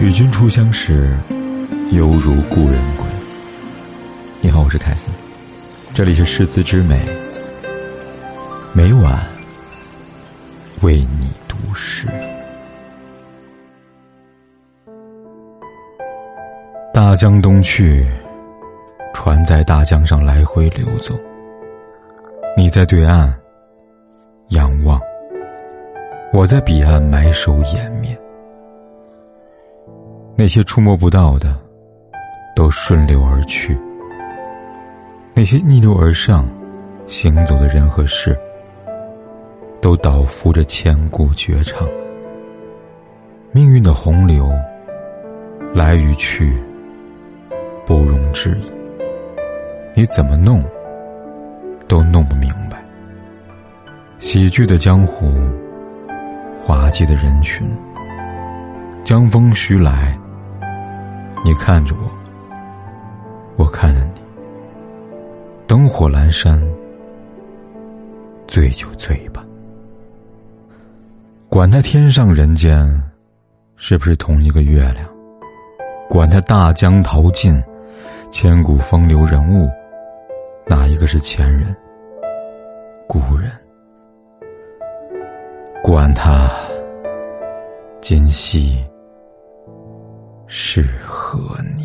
与君初相识，犹如故人归。你好，我是凯森，这里是诗词之美，每晚为你读诗。大江东去，船在大江上来回流走。你在对岸仰望，我在彼岸埋首掩面。那些触摸不到的，都顺流而去；那些逆流而上行走的人和事，都倒伏着千古绝唱。命运的洪流，来与去，不容置疑。你怎么弄，都弄不明白。喜剧的江湖，滑稽的人群，江风徐来。你看着我，我看着你。灯火阑珊，醉就醉吧。管他天上人间，是不是同一个月亮？管他大江淘尽，千古风流人物，哪一个是前人？管他今夕。是何年？